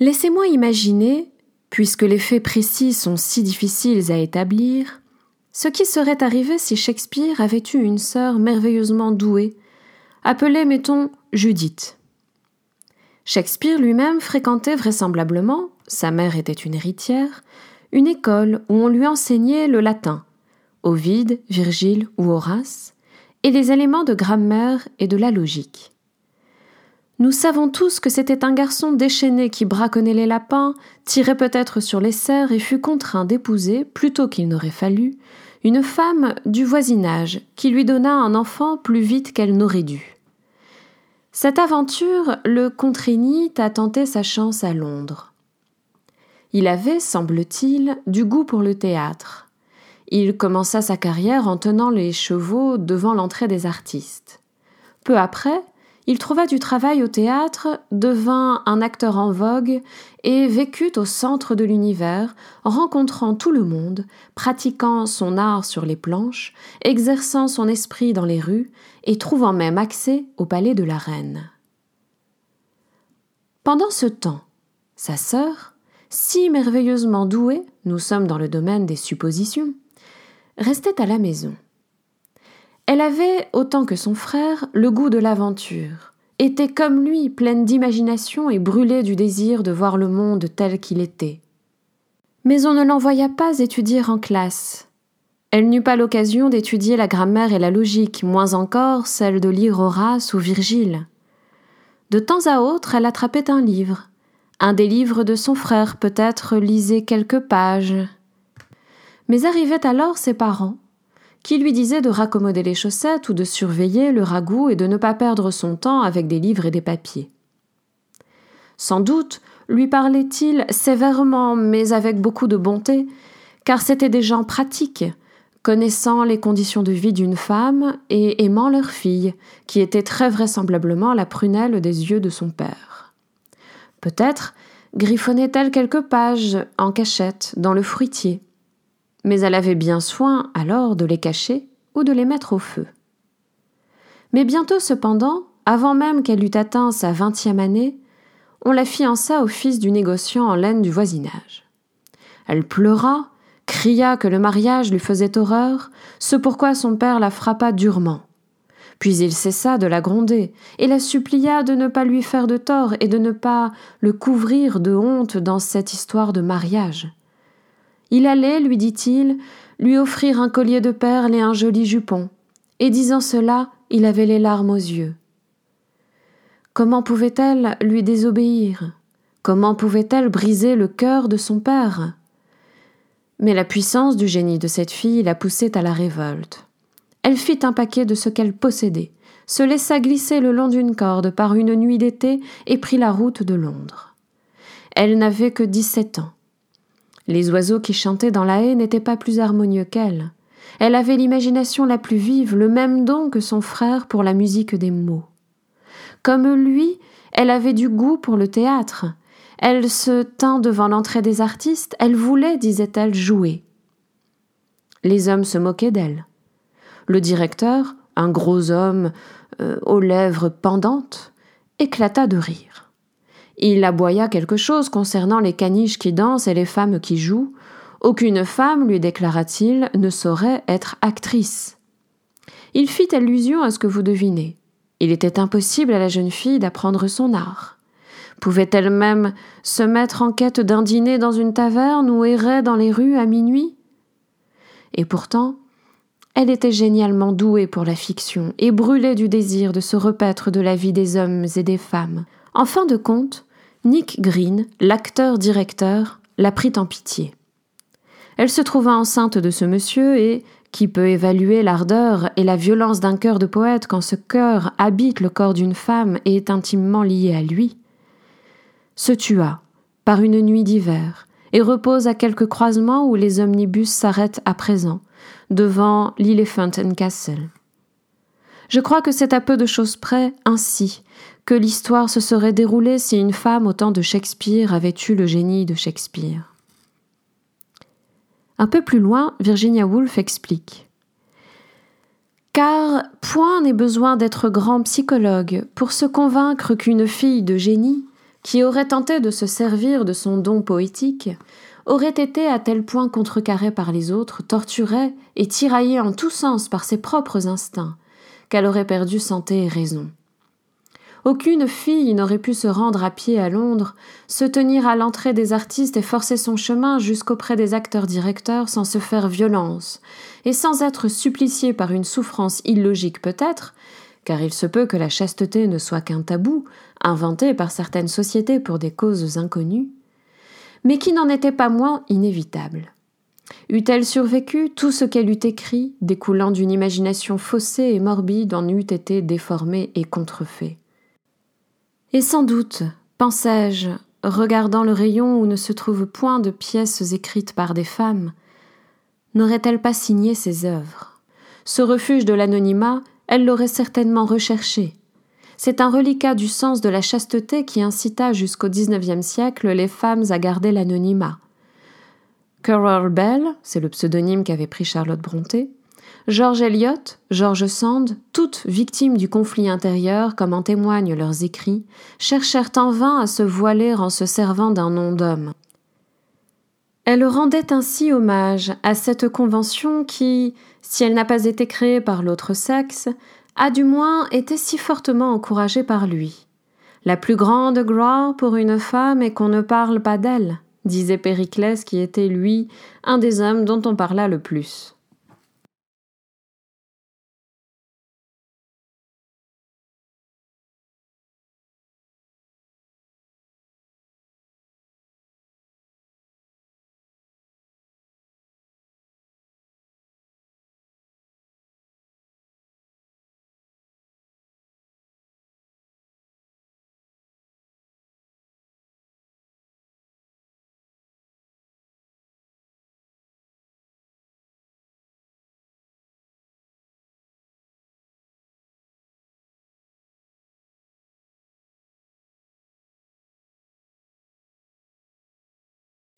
Laissez-moi imaginer, puisque les faits précis sont si difficiles à établir, ce qui serait arrivé si Shakespeare avait eu une sœur merveilleusement douée, appelée, mettons, Judith. Shakespeare lui-même fréquentait vraisemblablement, sa mère était une héritière, une école où on lui enseignait le latin, Ovide, Virgile ou Horace, et les éléments de grammaire et de la logique. Nous savons tous que c'était un garçon déchaîné qui braconnait les lapins, tirait peut-être sur les cerfs et fut contraint d'épouser, plutôt qu'il n'aurait fallu, une femme du voisinage qui lui donna un enfant plus vite qu'elle n'aurait dû. Cette aventure le contraignit à tenter sa chance à Londres. Il avait, semble-t-il, du goût pour le théâtre. Il commença sa carrière en tenant les chevaux devant l'entrée des artistes. Peu après, il trouva du travail au théâtre, devint un acteur en vogue et vécut au centre de l'univers, rencontrant tout le monde, pratiquant son art sur les planches, exerçant son esprit dans les rues et trouvant même accès au palais de la reine. Pendant ce temps, sa sœur, si merveilleusement douée, nous sommes dans le domaine des suppositions, restait à la maison. Elle avait, autant que son frère, le goût de l'aventure, était comme lui pleine d'imagination et brûlée du désir de voir le monde tel qu'il était. Mais on ne l'envoya pas étudier en classe. Elle n'eut pas l'occasion d'étudier la grammaire et la logique, moins encore celle de lire Horace ou Virgile. De temps à autre, elle attrapait un livre. Un des livres de son frère peut-être lisait quelques pages. Mais arrivaient alors ses parents, qui lui disait de raccommoder les chaussettes ou de surveiller le ragoût et de ne pas perdre son temps avec des livres et des papiers. Sans doute lui parlait-il sévèrement, mais avec beaucoup de bonté, car c'étaient des gens pratiques, connaissant les conditions de vie d'une femme et aimant leur fille, qui était très vraisemblablement la prunelle des yeux de son père. Peut-être griffonnait-elle quelques pages en cachette dans le fruitier, mais elle avait bien soin alors de les cacher ou de les mettre au feu. Mais bientôt cependant, avant même qu'elle eût atteint sa vingtième année, on la fiança au fils du négociant en laine du voisinage. Elle pleura, cria que le mariage lui faisait horreur, ce pourquoi son père la frappa durement. Puis il cessa de la gronder et la supplia de ne pas lui faire de tort et de ne pas le couvrir de honte dans cette histoire de mariage. Il allait, lui dit-il, lui offrir un collier de perles et un joli jupon, et disant cela, il avait les larmes aux yeux. Comment pouvait-elle lui désobéir? Comment pouvait-elle briser le cœur de son père? Mais la puissance du génie de cette fille la poussait à la révolte. Elle fit un paquet de ce qu'elle possédait, se laissa glisser le long d'une corde par une nuit d'été et prit la route de Londres. Elle n'avait que dix-sept ans. Les oiseaux qui chantaient dans la haie n'étaient pas plus harmonieux qu'elle. Elle avait l'imagination la plus vive, le même don que son frère pour la musique des mots. Comme lui, elle avait du goût pour le théâtre. Elle se tint devant l'entrée des artistes, elle voulait, disait-elle, jouer. Les hommes se moquaient d'elle. Le directeur, un gros homme euh, aux lèvres pendantes, éclata de rire. Il aboya quelque chose concernant les caniches qui dansent et les femmes qui jouent. Aucune femme, lui déclara-t-il, ne saurait être actrice. Il fit allusion à ce que vous devinez. Il était impossible à la jeune fille d'apprendre son art. Pouvait-elle même se mettre en quête d'un dîner dans une taverne ou errer dans les rues à minuit? Et pourtant, elle était génialement douée pour la fiction et brûlait du désir de se repaître de la vie des hommes et des femmes. En fin de compte, Nick Green, l'acteur-directeur, la prit en pitié. Elle se trouva enceinte de ce monsieur et, qui peut évaluer l'ardeur et la violence d'un cœur de poète quand ce cœur habite le corps d'une femme et est intimement lié à lui, se tua par une nuit d'hiver et repose à quelques croisements où les omnibus s'arrêtent à présent, devant l'Elephant and Castle. Je crois que c'est à peu de choses près ainsi que l'histoire se serait déroulée si une femme au temps de Shakespeare avait eu le génie de Shakespeare. Un peu plus loin, Virginia Woolf explique. Car point n'est besoin d'être grand psychologue pour se convaincre qu'une fille de génie, qui aurait tenté de se servir de son don poétique, aurait été à tel point contrecarrée par les autres, torturée et tiraillée en tous sens par ses propres instincts, qu'elle aurait perdu santé et raison. Aucune fille n'aurait pu se rendre à pied à Londres, se tenir à l'entrée des artistes et forcer son chemin jusqu'auprès des acteurs directeurs sans se faire violence, et sans être suppliciée par une souffrance illogique peut-être, car il se peut que la chasteté ne soit qu'un tabou, inventé par certaines sociétés pour des causes inconnues, mais qui n'en était pas moins inévitable. Eût-elle survécu, tout ce qu'elle eût écrit, découlant d'une imagination faussée et morbide, en eût été déformé et contrefait. Et sans doute, pensais-je, regardant le rayon où ne se trouve point de pièces écrites par des femmes, n'aurait-elle pas signé ses œuvres? Ce refuge de l'anonymat, elle l'aurait certainement recherché. C'est un reliquat du sens de la chasteté qui incita jusqu'au XIXe siècle les femmes à garder l'anonymat. Currer Bell, c'est le pseudonyme qu'avait pris Charlotte Brontë, George Eliot, George Sand, toutes victimes du conflit intérieur, comme en témoignent leurs écrits, cherchèrent en vain à se voiler en se servant d'un nom d'homme. Elle rendait ainsi hommage à cette convention qui, si elle n'a pas été créée par l'autre sexe, a du moins été si fortement encouragée par lui. La plus grande gloire pour une femme est qu'on ne parle pas d'elle, disait Périclès qui était, lui, un des hommes dont on parla le plus.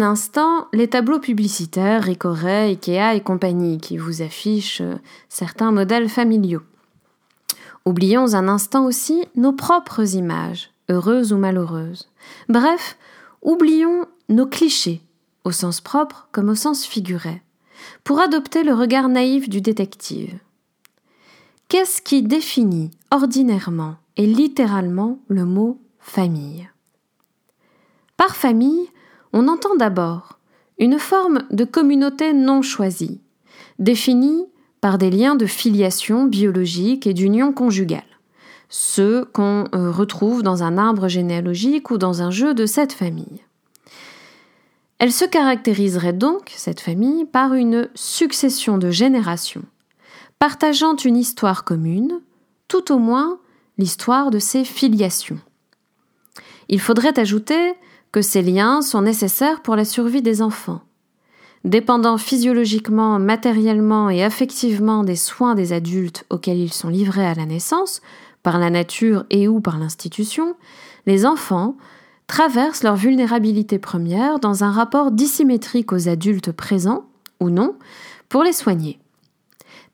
Instant les tableaux publicitaires Ricoret, Ikea et compagnie qui vous affichent euh, certains modèles familiaux. Oublions un instant aussi nos propres images, heureuses ou malheureuses. Bref, oublions nos clichés, au sens propre comme au sens figuré, pour adopter le regard naïf du détective. Qu'est-ce qui définit ordinairement et littéralement le mot famille? Par famille, on entend d'abord une forme de communauté non choisie, définie par des liens de filiation biologique et d'union conjugale, ceux qu'on euh, retrouve dans un arbre généalogique ou dans un jeu de cette famille. Elle se caractériserait donc, cette famille, par une succession de générations, partageant une histoire commune, tout au moins l'histoire de ses filiations. Il faudrait ajouter que ces liens sont nécessaires pour la survie des enfants. Dépendant physiologiquement, matériellement et affectivement des soins des adultes auxquels ils sont livrés à la naissance, par la nature et ou par l'institution, les enfants traversent leur vulnérabilité première dans un rapport dissymétrique aux adultes présents, ou non, pour les soigner.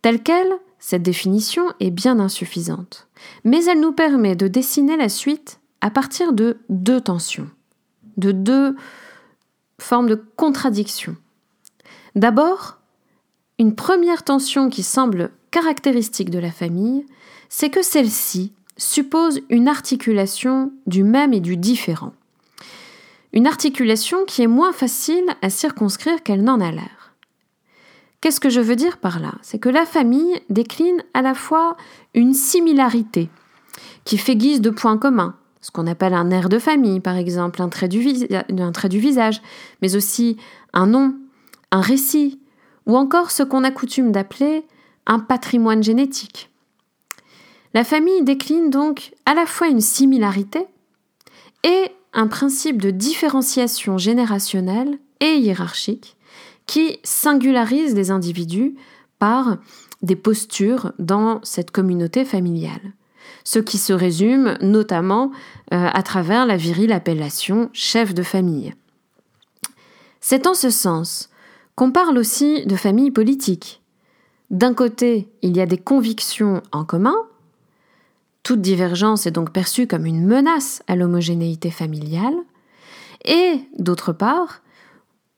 Telle qu'elle, cette définition est bien insuffisante, mais elle nous permet de dessiner la suite à partir de deux tensions de deux formes de contradiction. D'abord, une première tension qui semble caractéristique de la famille, c'est que celle-ci suppose une articulation du même et du différent. Une articulation qui est moins facile à circonscrire qu'elle n'en a l'air. Qu'est-ce que je veux dire par là? C'est que la famille décline à la fois une similarité qui fait guise de points communs, ce qu'on appelle un air de famille, par exemple, un trait, du visage, mais aussi un nom, un récit, ou encore ce qu'on a coutume d'appeler un patrimoine génétique. La famille décline donc à la fois une similarité et un principe de différenciation générationnelle et hiérarchique qui singularise les individus par des postures dans cette communauté familiale ce qui se résume notamment euh, à travers la virile appellation chef de famille. C'est en ce sens qu'on parle aussi de famille politique. D'un côté, il y a des convictions en commun, Toute divergence est donc perçue comme une menace à l'homogénéité familiale. Et d'autre part,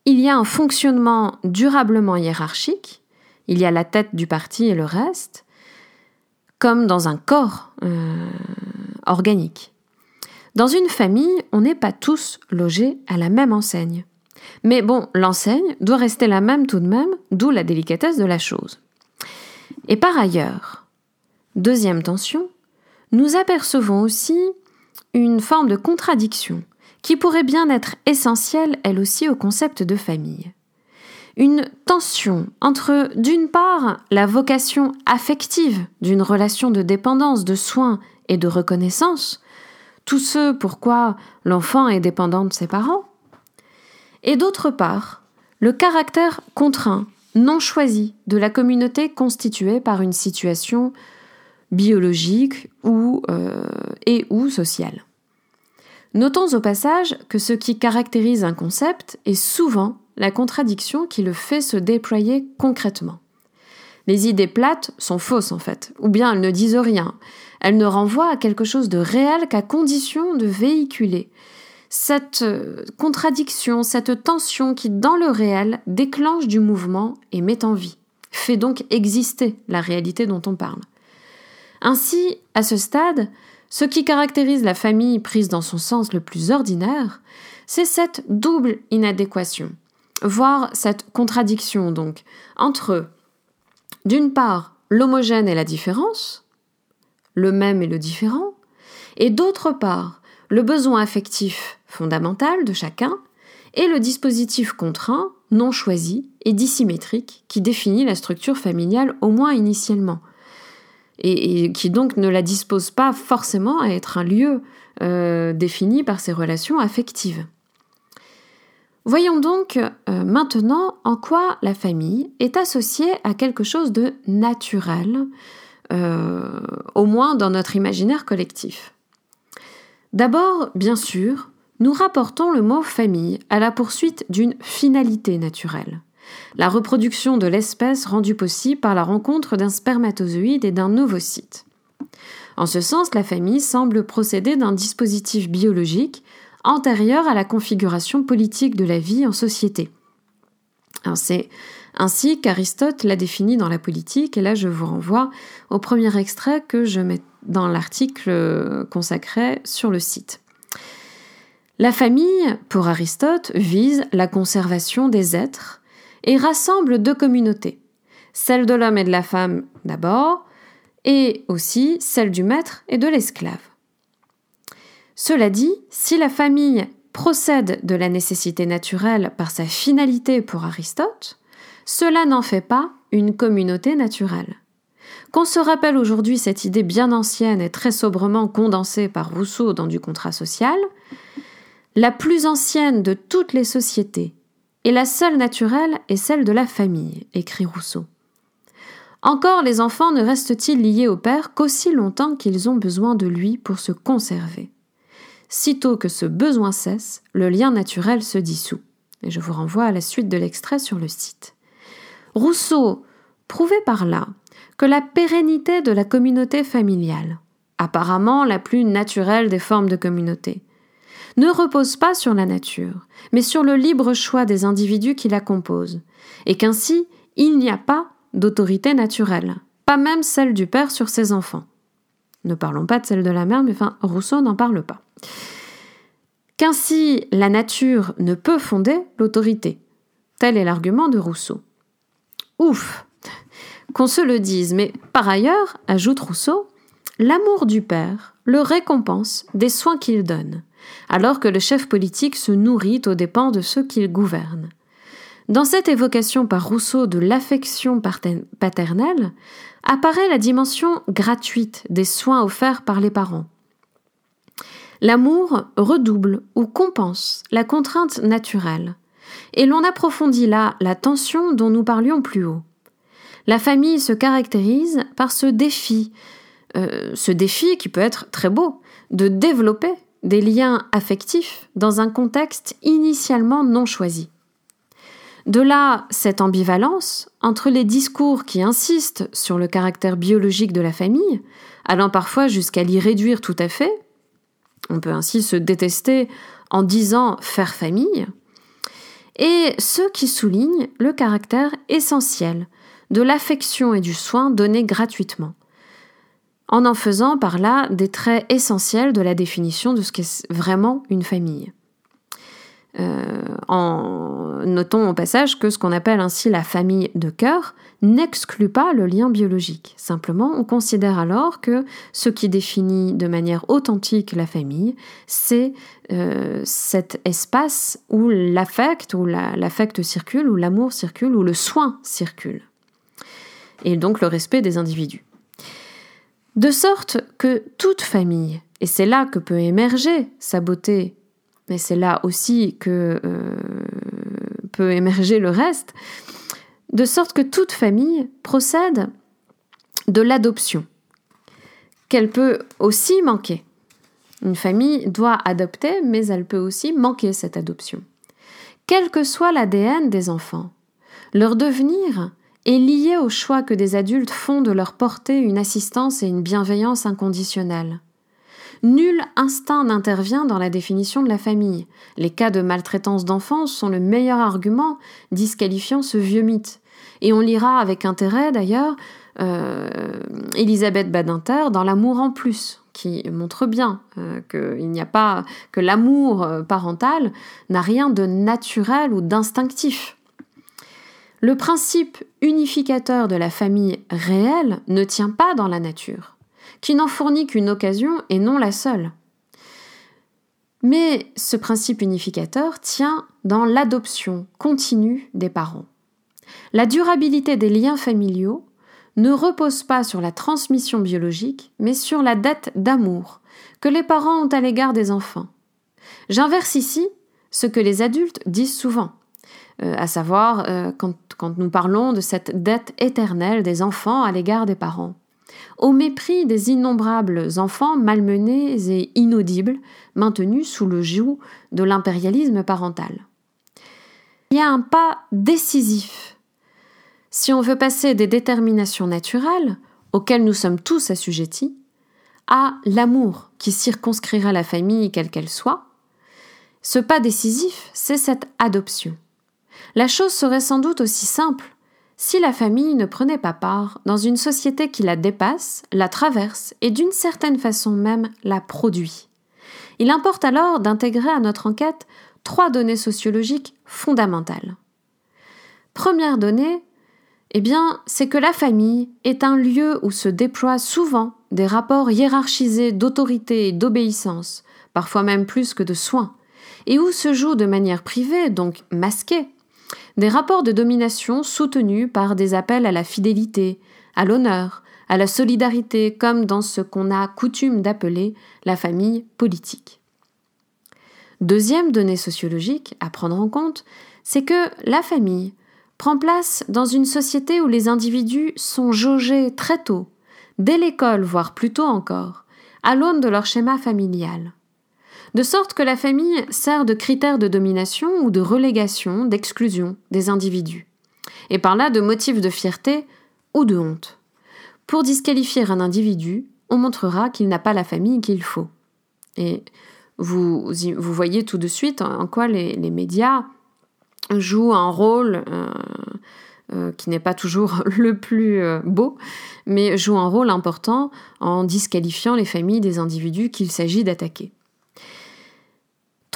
il y a un fonctionnement durablement hiérarchique, il y a la tête du parti et le reste, comme dans un corps euh, organique. Dans une famille, on n'est pas tous logés à la même enseigne. Mais bon, l'enseigne doit rester la même tout de même, d'où la délicatesse de la chose. Et par ailleurs, deuxième tension, nous apercevons aussi une forme de contradiction qui pourrait bien être essentielle elle aussi au concept de famille. Une tension entre, d'une part, la vocation affective d'une relation de dépendance, de soins et de reconnaissance, tout ce pourquoi l'enfant est dépendant de ses parents, et d'autre part, le caractère contraint, non choisi de la communauté constituée par une situation biologique ou, euh, et ou sociale. Notons au passage que ce qui caractérise un concept est souvent la contradiction qui le fait se déployer concrètement. Les idées plates sont fausses en fait, ou bien elles ne disent rien. Elles ne renvoient à quelque chose de réel qu'à condition de véhiculer cette euh, contradiction, cette tension qui, dans le réel, déclenche du mouvement et met en vie, fait donc exister la réalité dont on parle. Ainsi, à ce stade, ce qui caractérise la famille prise dans son sens le plus ordinaire, c'est cette double inadéquation, voire cette contradiction donc, entre, d'une part, l'homogène et la différence, le même et le différent, et d'autre part, le besoin affectif fondamental de chacun et le dispositif contraint, non choisi et dissymétrique qui définit la structure familiale au moins initialement, et, qui donc ne la dispose pas forcément à être un lieu euh, défini par ses relations affectives. Voyons donc euh, maintenant en quoi la famille est associée à quelque chose de naturel, euh, au moins dans notre imaginaire collectif. D'abord, bien sûr, nous rapportons le mot famille à la poursuite d'une finalité naturelle la reproduction de l'espèce rendue possible par la rencontre d'un spermatozoïde et d'un ovocyte. En ce sens, la famille semble procéder d'un dispositif biologique antérieur à la configuration politique de la vie en société. C'est ainsi qu'Aristote l'a défini dans la politique, et là je vous renvoie au premier extrait que je mets dans l'article consacré sur le site. La famille, pour Aristote, vise la conservation des êtres et rassemble deux communautés, celle de l'homme et de la femme d'abord, et aussi celle du maître et de l'esclave. Cela dit, si la famille procède de la nécessité naturelle par sa finalité pour Aristote, cela n'en fait pas une communauté naturelle. Qu'on se rappelle aujourd'hui cette idée bien ancienne et très sobrement condensée par Rousseau dans du contrat social, la plus ancienne de toutes les sociétés et la seule naturelle est celle de la famille, écrit Rousseau. Encore les enfants ne restent-ils liés au père qu'aussi longtemps qu'ils ont besoin de lui pour se conserver. Sitôt que ce besoin cesse, le lien naturel se dissout. Et je vous renvoie à la suite de l'extrait sur le site. Rousseau prouvait par là que la pérennité de la communauté familiale, apparemment la plus naturelle des formes de communauté, ne repose pas sur la nature, mais sur le libre choix des individus qui la composent, et qu'ainsi il n'y a pas d'autorité naturelle, pas même celle du père sur ses enfants. Ne parlons pas de celle de la mère, mais enfin, Rousseau n'en parle pas. Qu'ainsi la nature ne peut fonder l'autorité. Tel est l'argument de Rousseau. Ouf Qu'on se le dise, mais par ailleurs, ajoute Rousseau, l'amour du père le récompense des soins qu'il donne alors que le chef politique se nourrit aux dépens de ceux qu'il gouverne. Dans cette évocation par Rousseau de l'affection paternelle, apparaît la dimension gratuite des soins offerts par les parents. L'amour redouble ou compense la contrainte naturelle, et l'on approfondit là la tension dont nous parlions plus haut. La famille se caractérise par ce défi, euh, ce défi qui peut être très beau, de développer des liens affectifs dans un contexte initialement non choisi. De là cette ambivalence entre les discours qui insistent sur le caractère biologique de la famille, allant parfois jusqu'à l'y réduire tout à fait. On peut ainsi se détester en disant faire famille, et ceux qui soulignent le caractère essentiel de l'affection et du soin donnés gratuitement, en en faisant par là des traits essentiels de la définition de ce qu'est vraiment une famille. Euh, en notons au passage que ce qu'on appelle ainsi la famille de cœur n'exclut pas le lien biologique. Simplement, on considère alors que ce qui définit de manière authentique la famille, c'est euh, cet espace où l'affect, où l'affect circule, où l'amour circule, où le soin circule. Et donc le respect des individus. De sorte que toute famille, et c'est là que peut émerger sa beauté mais c'est là aussi que euh, peut émerger le reste, de sorte que toute famille procède de l'adoption, qu'elle peut aussi manquer. Une famille doit adopter, mais elle peut aussi manquer cette adoption. Quel que soit l'ADN des enfants, leur devenir est lié au choix que des adultes font de leur porter une assistance et une bienveillance inconditionnelle. Nul instinct n'intervient dans la définition de la famille. Les cas de maltraitance d'enfance sont le meilleur argument disqualifiant ce vieux mythe. Et on lira avec intérêt d'ailleurs euh, Elisabeth Badinter dans L'amour en plus, qui montre bien euh, n'y a pas que l'amour euh, parental n'a rien de naturel ou d'instinctif. Le principe unificateur de la famille réelle ne tient pas dans la nature qui n'en fournit qu'une occasion et non la seule. Mais ce principe unificateur tient dans l'adoption continue des parents. La durabilité des liens familiaux ne repose pas sur la transmission biologique, mais sur la dette d'amour que les parents ont à l'égard des enfants. J'inverse ici ce que les adultes disent souvent, euh, à savoir euh, quand nous parlons de cette dette éternelle des enfants à l'égard des parents au mépris des innombrables enfants malmenés et inaudibles, maintenus sous le joug de l'impérialisme parental. Il y a un pas décisif. Si on veut passer des déterminations naturelles, auxquelles nous sommes tous assujettis, à l'amour qui circonscrira la famille quelle qu'elle soit, ce pas décisif, c'est cette adoption. La chose serait sans doute aussi simple si la famille ne prenait pas part dans une société qui la dépasse, la traverse et d'une certaine façon même la produit. Il importe alors d'intégrer à notre enquête trois données sociologiques fondamentales. Première donnée, eh bien, c'est que la famille est un lieu où se déploient souvent des rapports hiérarchisés d'autorité et d'obéissance, parfois même plus que de soins, et où se joue de manière privée, donc masquée, des rapports de domination soutenus par des appels à la fidélité, à l'honneur, à la solidarité, comme dans ce qu'on a coutume d'appeler la famille politique. Deuxième donnée sociologique à prendre en compte, c'est que la famille prend place dans une société où les individus sont jaugés très tôt, dès l'école, voire plus tôt encore, à l'aune de leur schéma familial de sorte que la famille sert de critère de domination ou de relégation, d'exclusion des individus, et par là de motif de fierté ou de honte. Pour disqualifier un individu, on montrera qu'il n'a pas la famille qu'il faut. Et vous, voyez tout de suite en quoi les, médias jouent un rôle euh, euh, qui n'est pas toujours le plus euh, beau, mais jouent un rôle important en disqualifiant les familles des individus qu'il s'agit d'attaquer.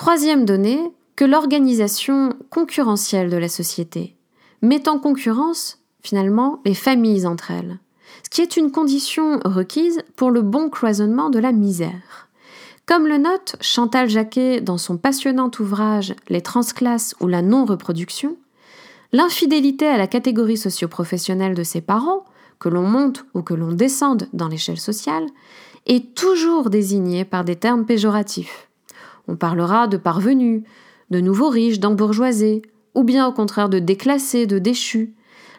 Troisième donnée, que l'organisation concurrentielle de la société met en concurrence finalement les familles entre elles, ce qui est une condition requise pour le bon cloisonnement de la misère. Comme le note Chantal Jacquet dans son passionnant ouvrage Les transclasses ou la non-reproduction, l'infidélité à la catégorie socio-professionnelle de ses parents, que l'on monte ou que l'on descende dans l'échelle sociale, est toujours désignée par des termes péjoratifs. On parlera de parvenus, de nouveaux riches, d'embourgeoisés, ou bien au contraire de déclassés, de déchus.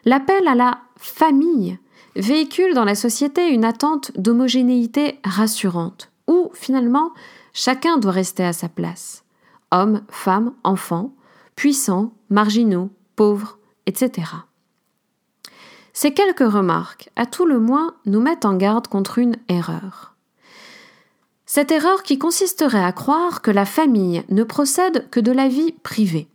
L'appel à la famille véhicule dans la société une attente d'homogénéité rassurante, où finalement chacun doit rester à sa place. Hommes, femmes, enfants, puissants, marginaux, pauvres, etc. Ces quelques remarques, à tout le moins, nous mettent en garde contre une erreur. Cette erreur qui consisterait à croire que la famille ne procède que de la vie privée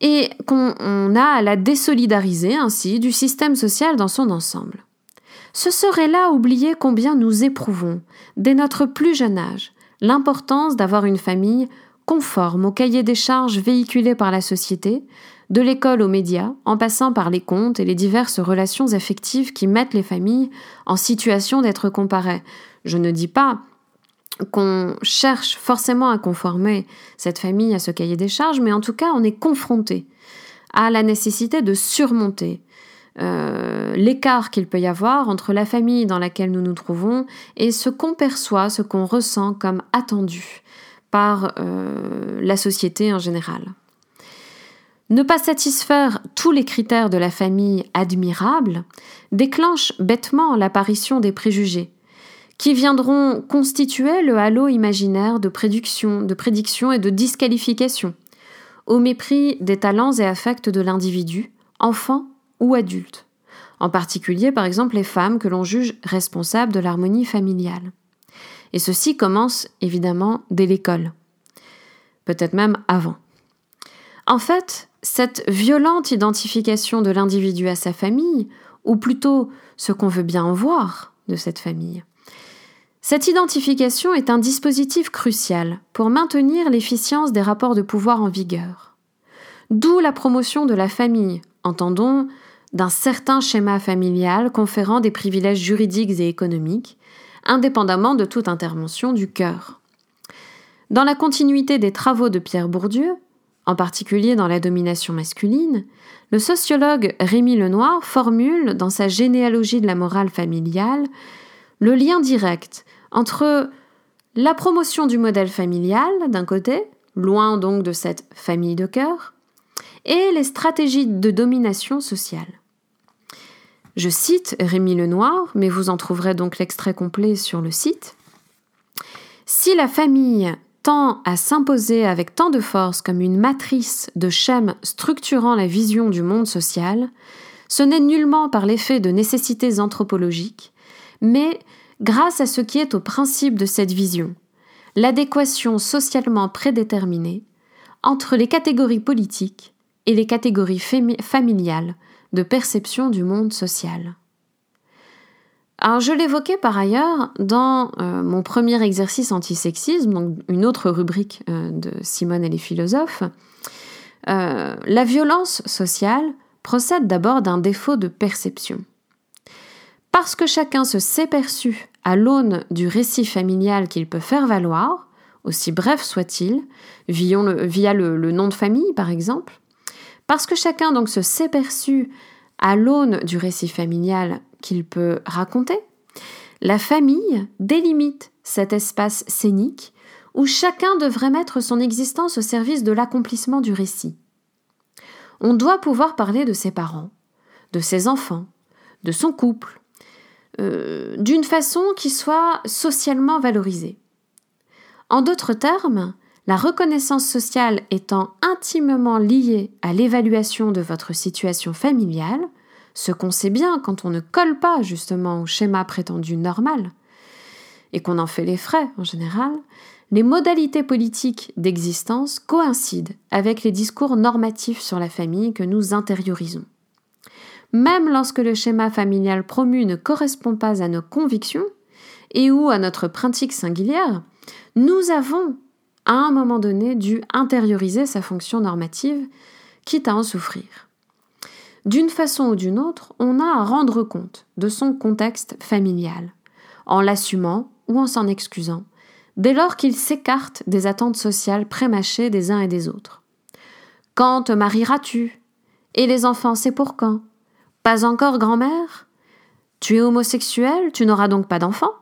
et qu'on a à la désolidariser ainsi du système social dans son ensemble. Ce serait là oublier combien nous éprouvons, dès notre plus jeune âge, l'importance d'avoir une famille conforme au cahier des charges véhiculé par la société, de l'école aux médias, en passant par les comptes et les diverses relations affectives qui mettent les familles en situation d'être comparées. Je ne dis pas qu'on cherche forcément à conformer cette famille à ce cahier des charges, mais en tout cas on est confronté à la nécessité de surmonter euh, l'écart qu'il peut y avoir entre la famille dans laquelle nous nous trouvons et ce qu'on perçoit, ce qu'on ressent comme attendu par euh, la société en général. Ne pas satisfaire tous les critères de la famille admirable déclenche bêtement l'apparition des préjugés, qui viendront constituer le halo imaginaire de prédiction, de et de disqualification, au mépris des talents et affects de l'individu, enfant ou adulte, en particulier par exemple les femmes que l'on juge responsables de l'harmonie familiale. Et ceci commence évidemment dès l'école, peut-être même avant. En fait, cette violente identification de l'individu à sa famille, ou plutôt ce qu'on veut bien voir de cette famille, cette identification est un dispositif crucial pour maintenir l'efficience des rapports de pouvoir en vigueur. D'où la promotion de la famille, entendons, d'un certain schéma familial conférant des privilèges juridiques et économiques, indépendamment de toute intervention du cœur. Dans la continuité des travaux de Pierre Bourdieu, en particulier dans la domination masculine, le sociologue Rémy Lenoir formule dans sa généalogie de la morale familiale le lien direct entre la promotion du modèle familial d'un côté, loin donc de cette famille de cœur, et les stratégies de domination sociale. Je cite Rémi Lenoir, mais vous en trouverez donc l'extrait complet sur le site. Si la famille tend à s'imposer avec tant de force comme une matrice de schèmes structurant la vision du monde social, ce n'est nullement par l'effet de nécessités anthropologiques, mais grâce à ce qui est au principe de cette vision, l'adéquation socialement prédéterminée entre les catégories politiques et les catégories familiales de perception du monde social. Je l'évoquais par ailleurs dans euh, mon premier exercice antisexisme, donc une autre rubrique euh, de Simone et les philosophes. Euh, la violence sociale procède d'abord d'un défaut de perception. Parce que chacun se sait perçu à l'aune du récit familial qu'il peut faire valoir, aussi bref soit-il, via, le, le, nom de famille par exemple, parce que chacun donc se sait perçu à l'aune du récit familial qu'il peut raconter, la famille délimite cet espace scénique où chacun devrait mettre son existence au service de l'accomplissement du récit. On doit pouvoir parler de ses parents, de ses enfants, de son couple, euh, d'une façon qui soit socialement valorisée. En d'autres termes, la reconnaissance sociale étant intimement liée à l'évaluation de votre situation familiale, ce qu'on sait bien quand on ne colle pas justement au schéma prétendu normal, et qu'on en fait les frais en général, les modalités politiques d'existence coïncident avec les discours normatifs sur la famille que nous intériorisons. Même lorsque le schéma familial promu ne correspond pas à nos convictions et ou à notre pratique singulière, nous avons à un moment donné dû intérioriser sa fonction normative, quitte à en souffrir. D'une façon ou d'une autre, on a à rendre compte de son contexte familial, en l'assumant ou en s'en excusant, dès lors qu'il s'écarte des attentes sociales prémâchées des uns et des autres. Quand te marieras-tu? Et les enfants, c'est pour quand? Pas encore grand-mère? Tu es homosexuel, tu n'auras donc pas d'enfants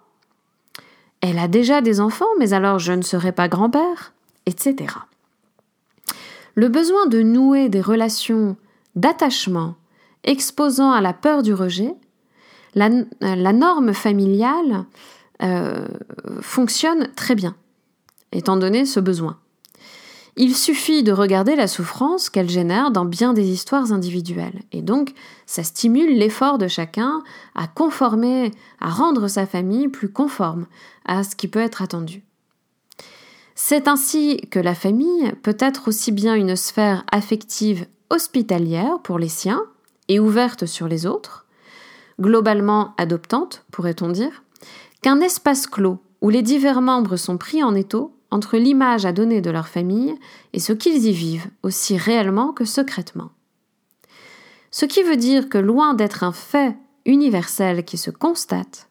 Elle a déjà des enfants, mais alors je ne serai pas grand-père Etc. Le besoin de nouer des relations d'attachement exposant à la peur du rejet, la, norme familiale euh, fonctionne très bien, étant donné ce besoin. Il suffit de regarder la souffrance qu'elle génère dans bien des histoires individuelles. Et donc, ça stimule l'effort de chacun à conformer, à rendre sa famille plus conforme à ce qui peut être attendu. C'est ainsi que la famille peut être aussi bien une sphère affective hospitalière pour les siens et ouverte sur les autres, globalement adoptante, pourrait-on dire, qu'un espace clos où les divers membres sont pris en étau entre l'image à donner de leur famille et ce qu'ils y vivent, aussi réellement que secrètement. Ce qui veut dire que loin d'être un fait universel qui se constate,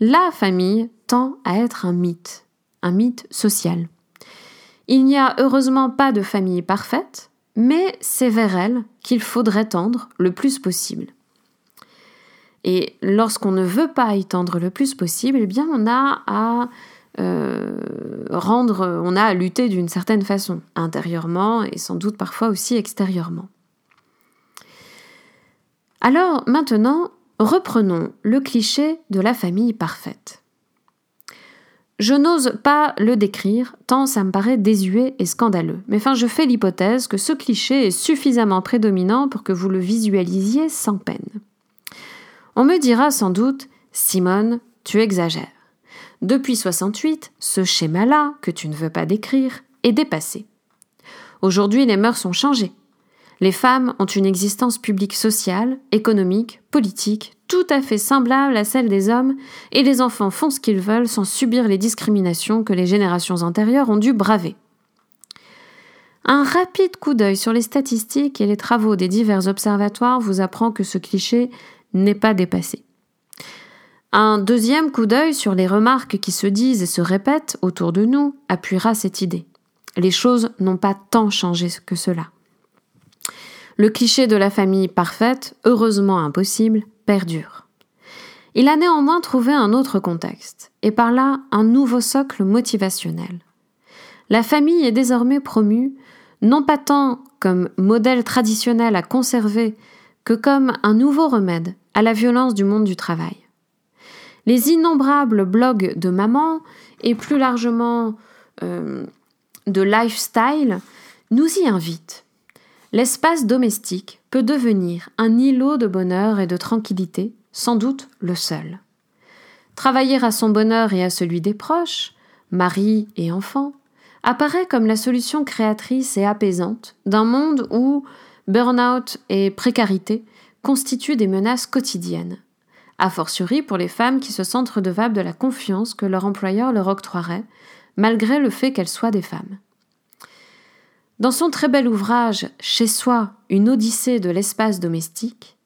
la famille tend à être un mythe, un mythe social. Il n'y a heureusement pas de famille parfaite, mais c'est vers elle qu'il faudrait tendre le plus possible. Et lorsqu'on ne veut pas y tendre le plus possible, eh bien on a à euh, rendre, on a à lutter d'une certaine façon, intérieurement et sans doute parfois aussi extérieurement. Alors maintenant, reprenons le cliché de la famille parfaite. Je n'ose pas le décrire, tant ça me paraît désuet et scandaleux. Mais enfin, je fais l'hypothèse que ce cliché est suffisamment prédominant pour que vous le visualisiez sans peine. On me dira sans doute Simone, tu exagères. Depuis 68, ce schéma-là, que tu ne veux pas décrire, est dépassé. Aujourd'hui, les mœurs ont changé. Les femmes ont une existence publique sociale, économique, politique, tout à fait semblable à celle des hommes, et les enfants font ce qu'ils veulent sans subir les discriminations que les générations antérieures ont dû braver. Un rapide coup d'œil sur les statistiques et les travaux des divers observatoires vous apprend que ce cliché n'est pas dépassé. Un deuxième coup d'œil sur les remarques qui se disent et se répètent autour de nous appuiera cette idée. Les choses n'ont pas tant changé que cela. Le cliché de la famille parfaite, heureusement impossible, perdure. Il a néanmoins trouvé un autre contexte, et par là un nouveau socle motivationnel. La famille est désormais promue non pas tant comme modèle traditionnel à conserver que comme un nouveau remède à la violence du monde du travail. Les innombrables blogs de maman et plus largement euh, de lifestyle nous y invitent. L'espace domestique peut devenir un îlot de bonheur et de tranquillité, sans doute le seul. Travailler à son bonheur et à celui des proches, mari et enfants, apparaît comme la solution créatrice et apaisante d'un monde où burn-out et précarité constituent des menaces quotidiennes a fortiori pour les femmes qui se sentent redevables de la confiance que leur employeur leur octroierait, malgré le fait qu'elles soient des femmes. Dans son très bel ouvrage Chez soi, une odyssée de l'espace domestique,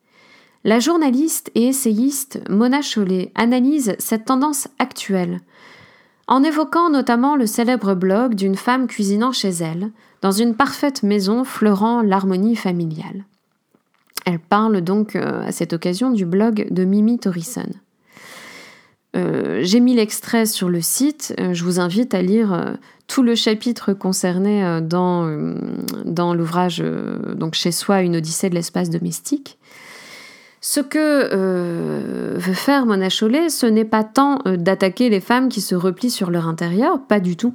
la journaliste et essayiste Mona Chollet analyse cette tendance actuelle, en évoquant notamment le célèbre blog d'une femme cuisinant chez elle, dans une parfaite maison fleurant l'harmonie familiale. Elle parle donc euh, à cette occasion du blog de Mimi Torison. Euh, j'ai mis l'extrait sur le site. Euh, je vous invite à lire tout le chapitre concerné dans, dans l'ouvrage donc Chez soi, une odyssée de l'espace domestique. Ce que veut faire Mona Chollet, ce n'est pas tant d'attaquer les femmes qui se replient sur leur intérieur, pas du tout.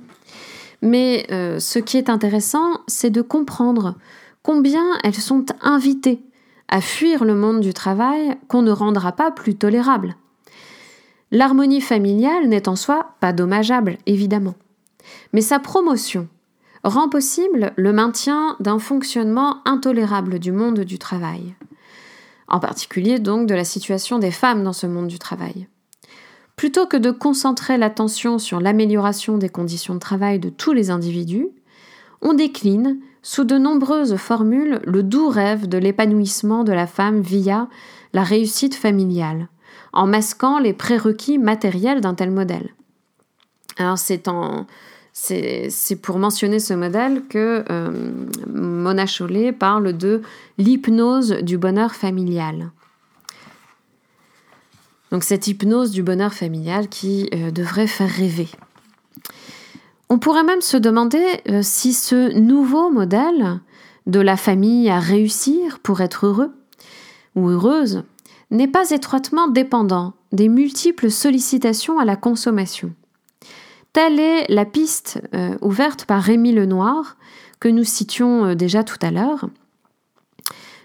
Mais ce qui est intéressant, c'est de comprendre combien elles sont invitées à fuir le monde du travail qu'on ne rendra pas plus tolérable. L'harmonie familiale n'est en soi pas dommageable, évidemment, mais sa promotion rend possible le maintien d'un fonctionnement intolérable du monde du travail, en particulier donc de la situation des femmes dans ce monde du travail. Plutôt que de concentrer l'attention sur l'amélioration des conditions de travail de tous les individus, on décline sous de nombreuses formules le doux rêve de l'épanouissement de la femme via la réussite familiale, en masquant les prérequis matériels d'un tel modèle. Alors c'est en c'est pour mentionner ce modèle que euh, Mona Chollet parle de l'hypnose du bonheur familial. Donc cette hypnose du bonheur familial qui euh, devrait faire rêver. On pourrait même se demander euh, si ce nouveau modèle de la famille à réussir pour être heureux ou heureuse n'est pas étroitement dépendant des multiples sollicitations à la consommation. Telle est la piste euh, ouverte par Rémi Lenoir, que nous citions euh, déjà tout à l'heure.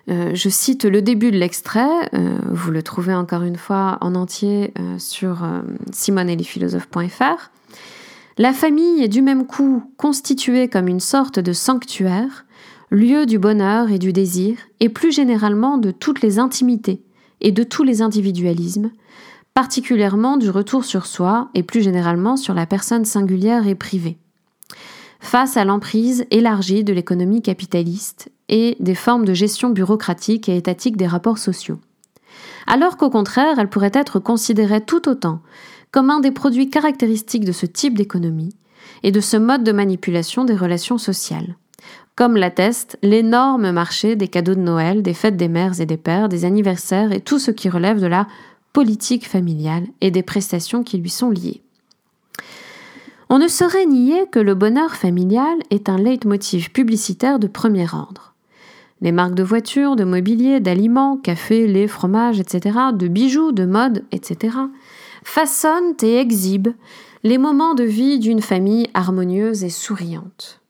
Je cite le début de l'extrait, vous le trouvez encore une fois en entier sur simonelifilosophe.fr. La famille est du même coup constituée comme une sorte de sanctuaire, lieu du bonheur et du désir, et plus généralement de toutes les intimités et de tous les individualismes, particulièrement du retour sur soi et plus généralement sur la personne singulière et privée. Face à l'emprise élargie de l'économie capitaliste et des formes de gestion bureaucratique et étatique des rapports sociaux. Alors qu'au contraire, elle pourrait être considérée tout autant comme un des produits caractéristiques de ce type d'économie et de ce mode de manipulation des relations sociales comme l'atteste l'énorme marché des cadeaux de Noël, des fêtes des mères et des pères, des anniversaires et tout ce qui relève de la politique familiale et des prestations qui lui sont liées. On ne saurait nier que le bonheur familial est un leitmotiv publicitaire de premier ordre. Les marques de voitures, de mobilier, d'aliments, café, lait, fromage, etc., de bijoux, de mode, etc., façonnent et exhibent les moments de vie d'une famille harmonieuse et souriante.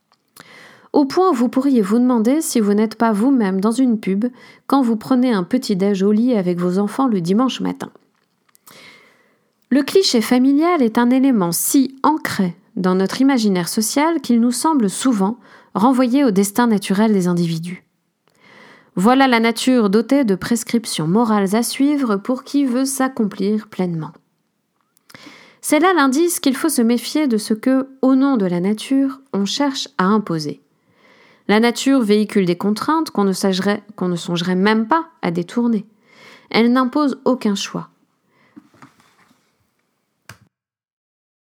Au point où vous pourriez vous demander si vous n'êtes pas vous-même dans une pub quand vous prenez un petit déj au lit avec vos enfants le dimanche matin. Le cliché familial est un élément si ancré dans notre imaginaire social qu'il nous semble souvent renvoyer au destin naturel des individus. Voilà la nature dotée de prescriptions morales à suivre pour qui veut s'accomplir pleinement. C'est là l'indice qu'il faut se méfier de ce que, au nom de la nature, on cherche à imposer. La nature véhicule des contraintes qu'on ne, songerait même pas à détourner. Elle n'impose aucun choix.